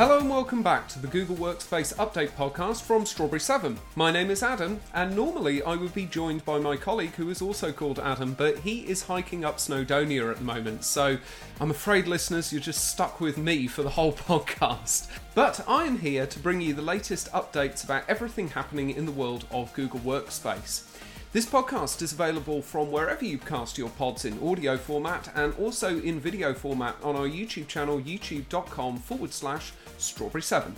Hello and welcome back to the Google Workspace Update podcast from Strawberry 7. My name is Adam, and normally I would be joined by my colleague who is also called Adam, but he is hiking up Snowdonia at the moment, so I'm afraid, listeners, you're just stuck with me for the whole podcast. But I am here to bring you the latest updates about everything happening in the world of Google Workspace. This podcast is available from wherever you cast your pods in audio format and also in video format on our YouTube channel, youtube.com forward slash strawberry7.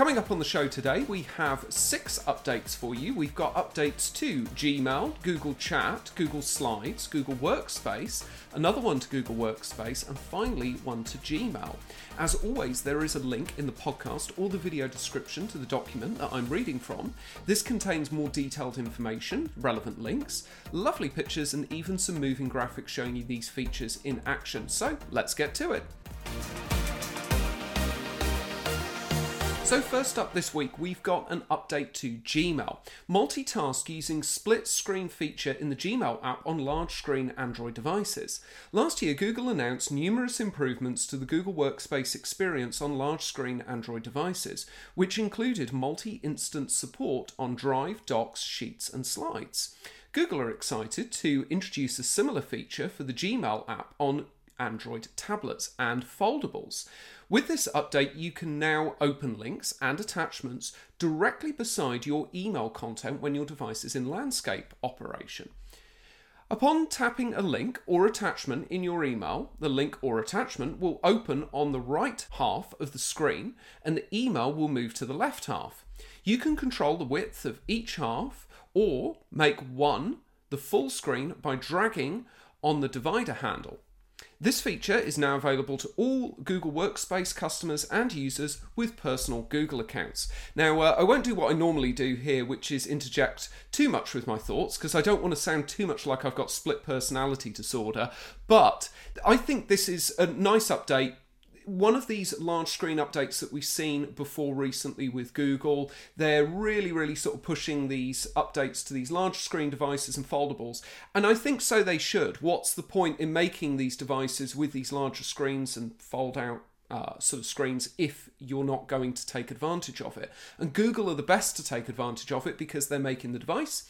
Coming up on the show today, we have six updates for you. We've got updates to Gmail, Google Chat, Google Slides, Google Workspace, another one to Google Workspace, and finally one to Gmail. As always, there is a link in the podcast or the video description to the document that I'm reading from. This contains more detailed information, relevant links, lovely pictures, and even some moving graphics showing you these features in action. So let's get to it. So, first up this week, we've got an update to Gmail. Multitask using split screen feature in the Gmail app on large screen Android devices. Last year, Google announced numerous improvements to the Google Workspace experience on large screen Android devices, which included multi instance support on Drive, Docs, Sheets, and Slides. Google are excited to introduce a similar feature for the Gmail app on Android tablets and foldables. With this update, you can now open links and attachments directly beside your email content when your device is in landscape operation. Upon tapping a link or attachment in your email, the link or attachment will open on the right half of the screen and the email will move to the left half. You can control the width of each half or make one the full screen by dragging on the divider handle. This feature is now available to all Google Workspace customers and users with personal Google accounts. Now, uh, I won't do what I normally do here, which is interject too much with my thoughts, because I don't want to sound too much like I've got split personality disorder, but I think this is a nice update one of these large screen updates that we've seen before recently with Google, they're really, really sort of pushing these updates to these large screen devices and foldables. And I think so they should. What's the point in making these devices with these larger screens and fold out uh, sort of screens if you're not going to take advantage of it. And Google are the best to take advantage of it because they're making the device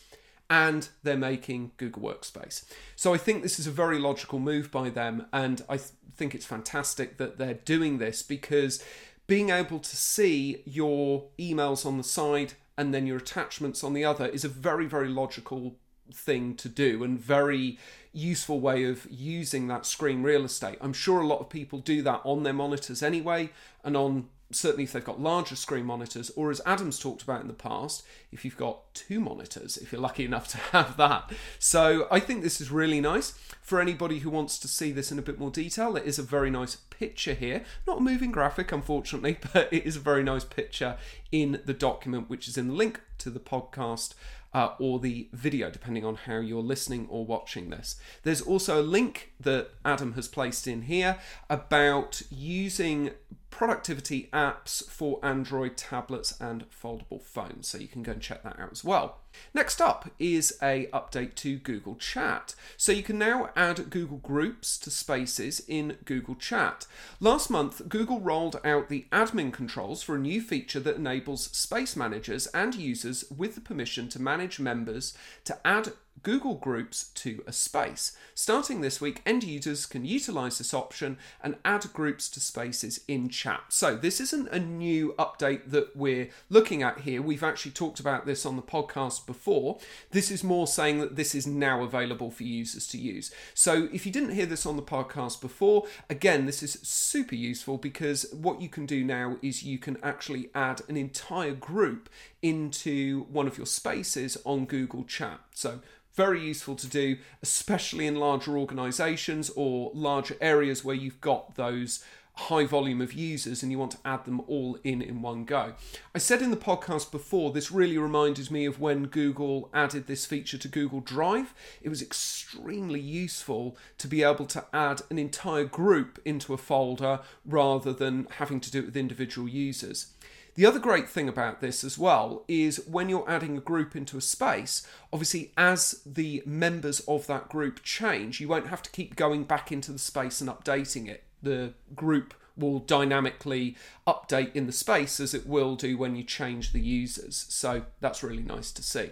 and they're making Google Workspace. So I think this is a very logical move by them, and I th- think it's fantastic that they're doing this because being able to see your emails on the side and then your attachments on the other is a very, very logical thing to do and very useful way of using that screen real estate. I'm sure a lot of people do that on their monitors anyway and on certainly if they've got larger screen monitors, or as Adam's talked about in the past, if you've got two monitors, if you're lucky enough to have that. So I think this is really nice. For anybody who wants to see this in a bit more detail, there is a very nice picture here. Not a moving graphic, unfortunately, but it is a very nice picture in the document, which is in the link to the podcast uh, or the video, depending on how you're listening or watching this. There's also a link that Adam has placed in here about using productivity apps for Android tablets and foldable phones. So you can go and check that out as well. Next up is a update to Google Chat. So you can now add Google Groups to Spaces in Google Chat. Last month, Google rolled out the admin controls for a new feature that enables space managers and users with the permission to manage members to add Google Groups to a space. Starting this week, end users can utilize this option and add groups to spaces in chat. So, this isn't a new update that we're looking at here. We've actually talked about this on the podcast before. This is more saying that this is now available for users to use. So, if you didn't hear this on the podcast before, again, this is super useful because what you can do now is you can actually add an entire group into one of your spaces on Google Chat. So, very useful to do, especially in larger organizations or larger areas where you've got those high volume of users and you want to add them all in in one go. I said in the podcast before, this really reminded me of when Google added this feature to Google Drive. It was extremely useful to be able to add an entire group into a folder rather than having to do it with individual users. The other great thing about this as well is when you're adding a group into a space, obviously, as the members of that group change, you won't have to keep going back into the space and updating it. The group will dynamically update in the space as it will do when you change the users. So that's really nice to see.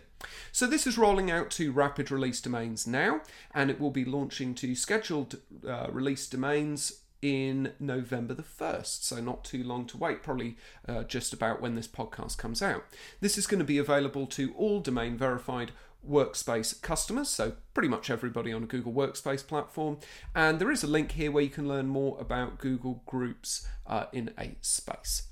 So this is rolling out to rapid release domains now, and it will be launching to scheduled uh, release domains in November the 1st, so not too long to wait, probably uh, just about when this podcast comes out. This is going to be available to all domain verified workspace customers, so pretty much everybody on a Google Workspace platform. And there is a link here where you can learn more about Google Groups uh, in a space.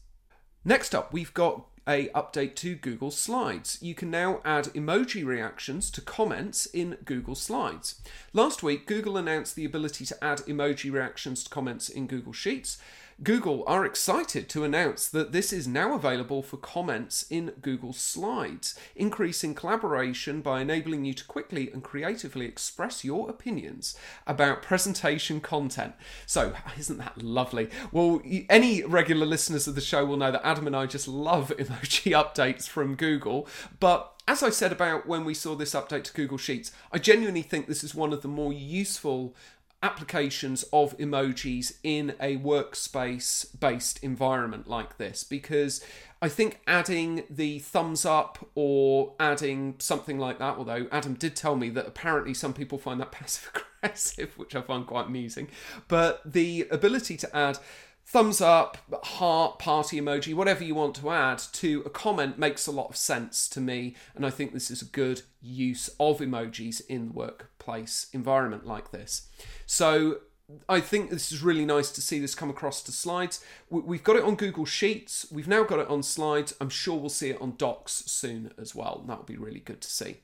Next up, we've got a update to Google Slides. You can now add emoji reactions to comments in Google Slides. Last week, Google announced the ability to add emoji reactions to comments in Google Sheets. Google are excited to announce that this is now available for comments in Google Slides, increasing collaboration by enabling you to quickly and creatively express your opinions about presentation content. So, isn't that lovely? Well, any regular listeners of the show will know that Adam and I just love emoji updates from Google, but as I said about when we saw this update to Google Sheets, I genuinely think this is one of the more useful applications of emojis in a workspace based environment like this because I think adding the thumbs up or adding something like that, although Adam did tell me that apparently some people find that passive aggressive, which I find quite amusing, but the ability to add thumbs up, heart, party emoji, whatever you want to add to a comment makes a lot of sense to me. And I think this is a good use of emojis in the workplace environment like this. So I think this is really nice to see this come across to slides. We've got it on Google Sheets. We've now got it on slides. I'm sure we'll see it on docs soon as well. That would be really good to see.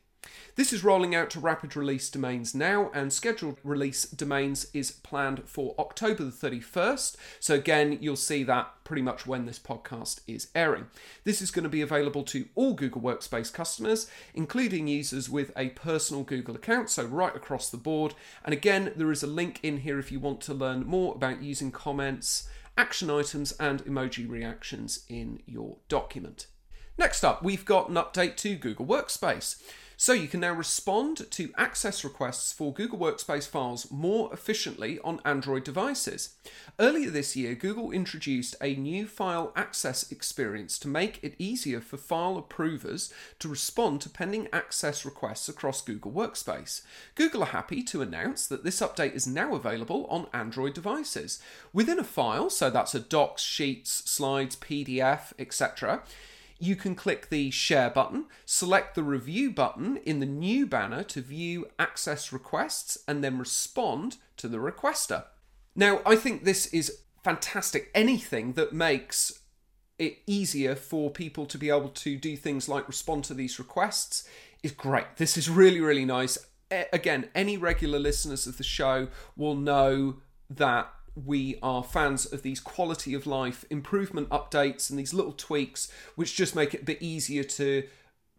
This is rolling out to rapid release domains now, and scheduled release domains is planned for October the 31st. So, again, you'll see that pretty much when this podcast is airing. This is going to be available to all Google Workspace customers, including users with a personal Google account, so right across the board. And again, there is a link in here if you want to learn more about using comments, action items, and emoji reactions in your document. Next up, we've got an update to Google Workspace. So you can now respond to access requests for Google Workspace files more efficiently on Android devices. Earlier this year, Google introduced a new file access experience to make it easier for file approvers to respond to pending access requests across Google Workspace. Google are happy to announce that this update is now available on Android devices. Within a file, so that's a docs, sheets, slides, PDF, etc., you can click the Share button, select the Review button in the new banner to view access requests, and then respond to the requester. Now, I think this is fantastic. Anything that makes it easier for people to be able to do things like respond to these requests is great. This is really, really nice. Again, any regular listeners of the show will know that we are fans of these quality of life improvement updates and these little tweaks which just make it a bit easier to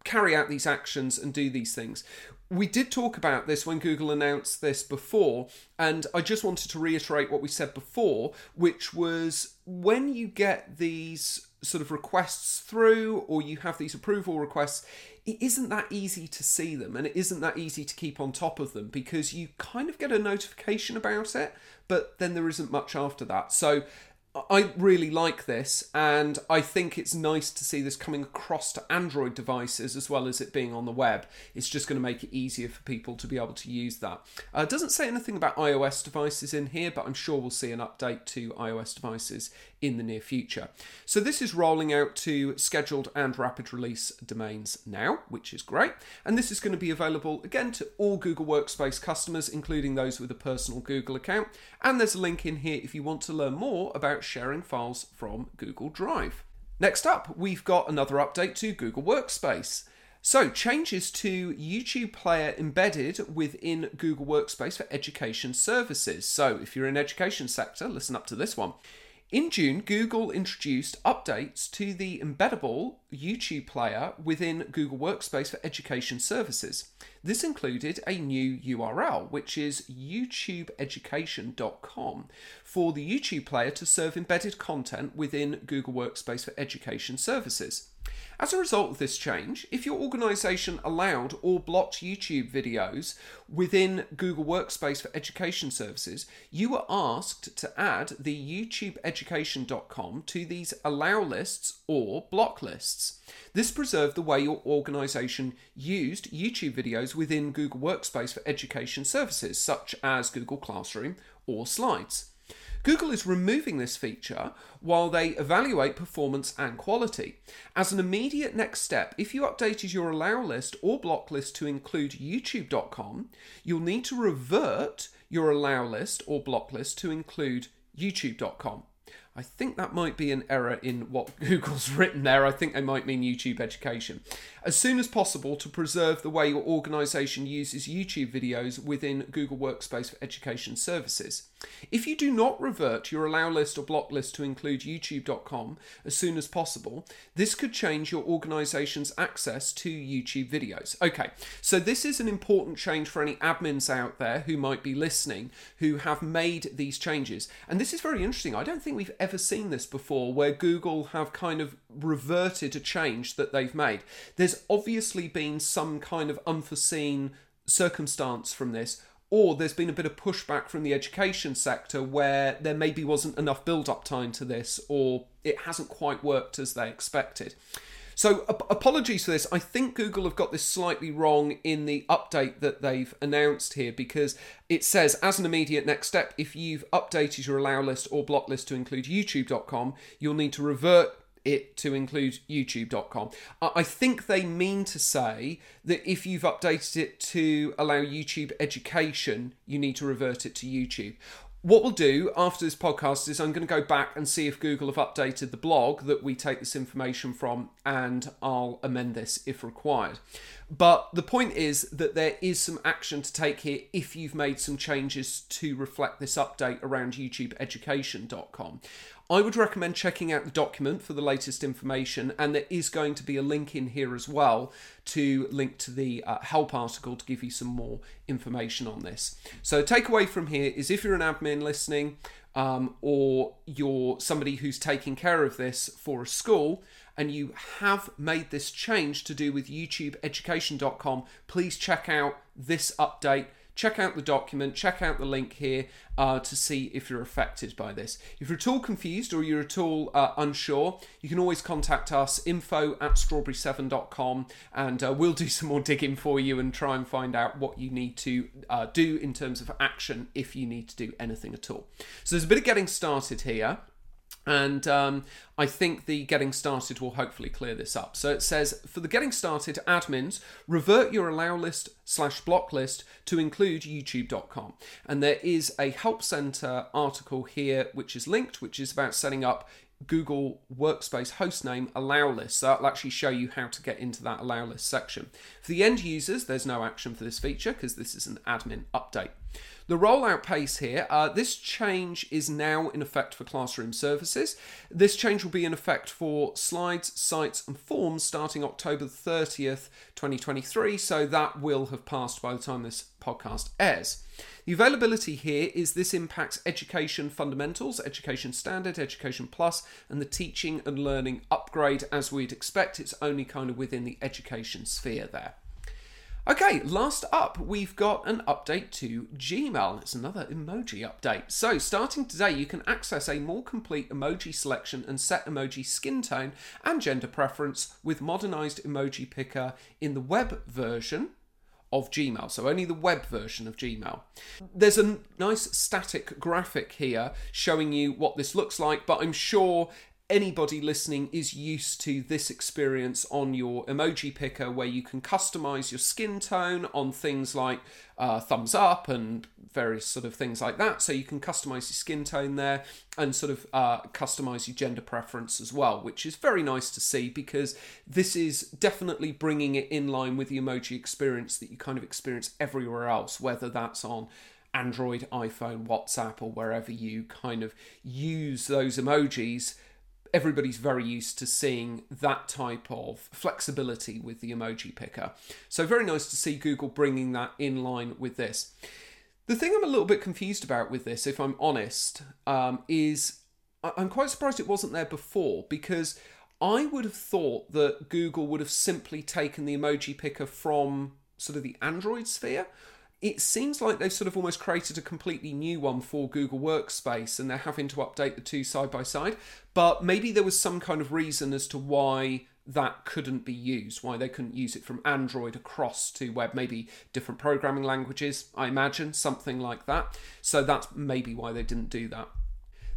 carry out these actions and do these things. We did talk about this when Google announced this before, and I just wanted to reiterate what we said before, which was when you get these sort of requests through or you have these approval requests, it isn't that easy to see them and it isn't that easy to keep on top of them because you kind of get a notification about it, but then there isn't much after that. So I really like this, and I think it's nice to see this coming across to Android devices as well as it being on the web. It's just going to make it easier for people to be able to use that. Uh, it doesn't say anything about iOS devices in here, but I'm sure we'll see an update to iOS devices in the near future. So this is rolling out to scheduled and rapid release domains now, which is great. And this is going to be available again to all Google Workspace customers, including those with a personal Google account. And there's a link in here if you want to learn more about sharing files from Google Drive. Next up, we've got another update to Google Workspace. So, changes to YouTube Player embedded within Google Workspace for education services. So, if you're in education sector, listen up to this one. In June, Google introduced updates to the embeddable YouTube player within Google Workspace for Education Services. This included a new URL, which is youtubeeducation.com, for the YouTube player to serve embedded content within Google Workspace for Education Services. As a result of this change, if your organisation allowed or blocked YouTube videos within Google Workspace for Education Services, you were asked to add the YouTubeEducation.com to these allow lists or block lists. This preserved the way your organisation used YouTube videos within Google Workspace for Education Services, such as Google Classroom or Slides. Google is removing this feature while they evaluate performance and quality. As an immediate next step, if you updated your allow list or block list to include youtube.com, you'll need to revert your allow list or block list to include youtube.com. I think that might be an error in what Google's written there. I think they might mean YouTube education. As soon as possible to preserve the way your organization uses YouTube videos within Google Workspace for Education Services. If you do not revert your allow list or block list to include youtube.com as soon as possible, this could change your organization's access to YouTube videos. Okay, so this is an important change for any admins out there who might be listening who have made these changes. And this is very interesting. I don't think we've ever seen this before where Google have kind of reverted a change that they've made. There's obviously been some kind of unforeseen circumstance from this or there's been a bit of pushback from the education sector where there maybe wasn't enough build up time to this or it hasn't quite worked as they expected. So, ap- apologies for this. I think Google have got this slightly wrong in the update that they've announced here because it says, as an immediate next step, if you've updated your allow list or block list to include youtube.com, you'll need to revert it to include youtube.com. I think they mean to say that if you've updated it to allow YouTube education, you need to revert it to YouTube. What we'll do after this podcast is I'm going to go back and see if Google have updated the blog that we take this information from, and I'll amend this if required. But the point is that there is some action to take here if you've made some changes to reflect this update around YouTubeEducation.com. I would recommend checking out the document for the latest information, and there is going to be a link in here as well to link to the uh, help article to give you some more information on this. So, takeaway from here is if you're an admin listening, um, or you're somebody who's taking care of this for a school, and you have made this change to do with YouTubeEducation.com, please check out this update check out the document, check out the link here uh, to see if you're affected by this. If you're at all confused or you're at all uh, unsure, you can always contact us, info at strawberry7.com, and uh, we'll do some more digging for you and try and find out what you need to uh, do in terms of action if you need to do anything at all. So there's a bit of getting started here. And um, I think the getting started will hopefully clear this up. So it says for the getting started admins, revert your allow list slash block list to include youtube.com. And there is a help center article here which is linked, which is about setting up Google Workspace hostname allow list. So that'll actually show you how to get into that allow list section. For the end users, there's no action for this feature because this is an admin update. The rollout pace here, uh, this change is now in effect for classroom services. This change will be in effect for slides, sites, and forms starting October 30th, 2023. So that will have passed by the time this podcast airs. The availability here is this impacts education fundamentals, education standard, education plus, and the teaching and learning upgrade as we'd expect. It's only kind of within the education sphere there. Okay, last up, we've got an update to Gmail. It's another emoji update. So, starting today, you can access a more complete emoji selection and set emoji skin tone and gender preference with modernized emoji picker in the web version of Gmail, so only the web version of Gmail. There's a nice static graphic here showing you what this looks like, but I'm sure anybody listening is used to this experience on your emoji picker where you can customize your skin tone on things like uh, thumbs up and various sort of things like that. So you can customize your skin tone there and sort of uh, customize your gender preference as well, which is very nice to see because this is definitely bringing it in line with the emoji experience that you kind of experience everywhere else, whether that's on Android, iPhone, WhatsApp, or wherever you kind of use those emojis everybody's very used to seeing that type of flexibility with the emoji picker. So, very nice to see Google bringing that in line with this. The thing I'm a little bit confused about with this, if I'm honest, um, is I'm quite surprised it wasn't there before because I would have thought that Google would have simply taken the emoji picker from sort of the Android sphere. It seems like they've sort of almost created a completely new one for Google Workspace and they're having to update the two side by side. But maybe there was some kind of reason as to why that couldn't be used, why they couldn't use it from Android across to web, maybe different programming languages, I imagine, something like that. So that's maybe why they didn't do that.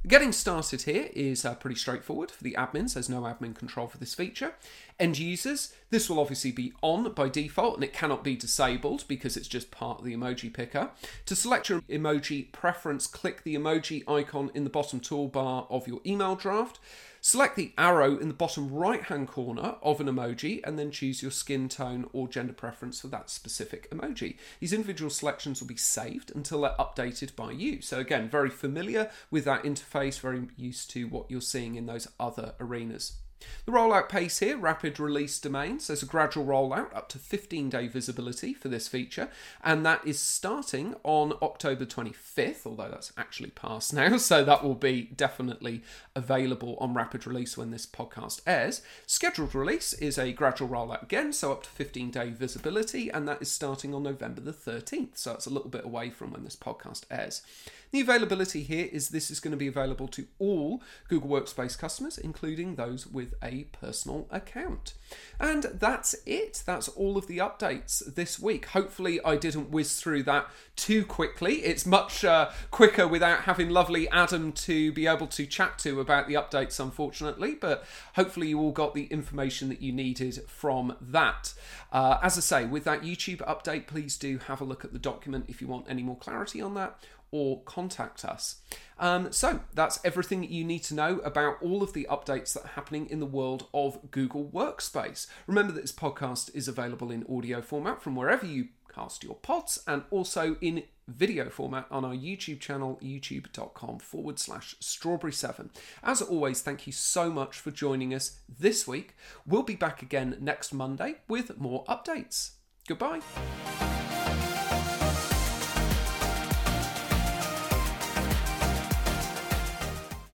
Getting started here is uh, pretty straightforward for the admins. There's no admin control for this feature. End users, this will obviously be on by default and it cannot be disabled because it's just part of the emoji picker. To select your emoji preference, click the emoji icon in the bottom toolbar of your email draft. Select the arrow in the bottom right hand corner of an emoji and then choose your skin tone or gender preference for that specific emoji. These individual selections will be saved until they're updated by you. So, again, very familiar with that interface, very used to what you're seeing in those other arenas. The rollout pace here, rapid release domains. There's a gradual rollout up to 15 day visibility for this feature, and that is starting on October 25th, although that's actually past now, so that will be definitely available on rapid release when this podcast airs. Scheduled release is a gradual rollout again, so up to 15 day visibility, and that is starting on November the 13th, so it's a little bit away from when this podcast airs. The availability here is this is going to be available to all Google Workspace customers, including those with a personal account. And that's it. That's all of the updates this week. Hopefully, I didn't whiz through that too quickly. It's much uh, quicker without having lovely Adam to be able to chat to about the updates, unfortunately, but hopefully, you all got the information that you needed from that. Uh, as I say, with that YouTube update, please do have a look at the document if you want any more clarity on that or contact us. Um, so that's everything you need to know about all of the updates that are happening in the world of Google Workspace. Remember that this podcast is available in audio format from wherever you cast your pods and also in video format on our YouTube channel, youtube.com forward slash strawberry7. As always, thank you so much for joining us this week. We'll be back again next Monday with more updates. Goodbye.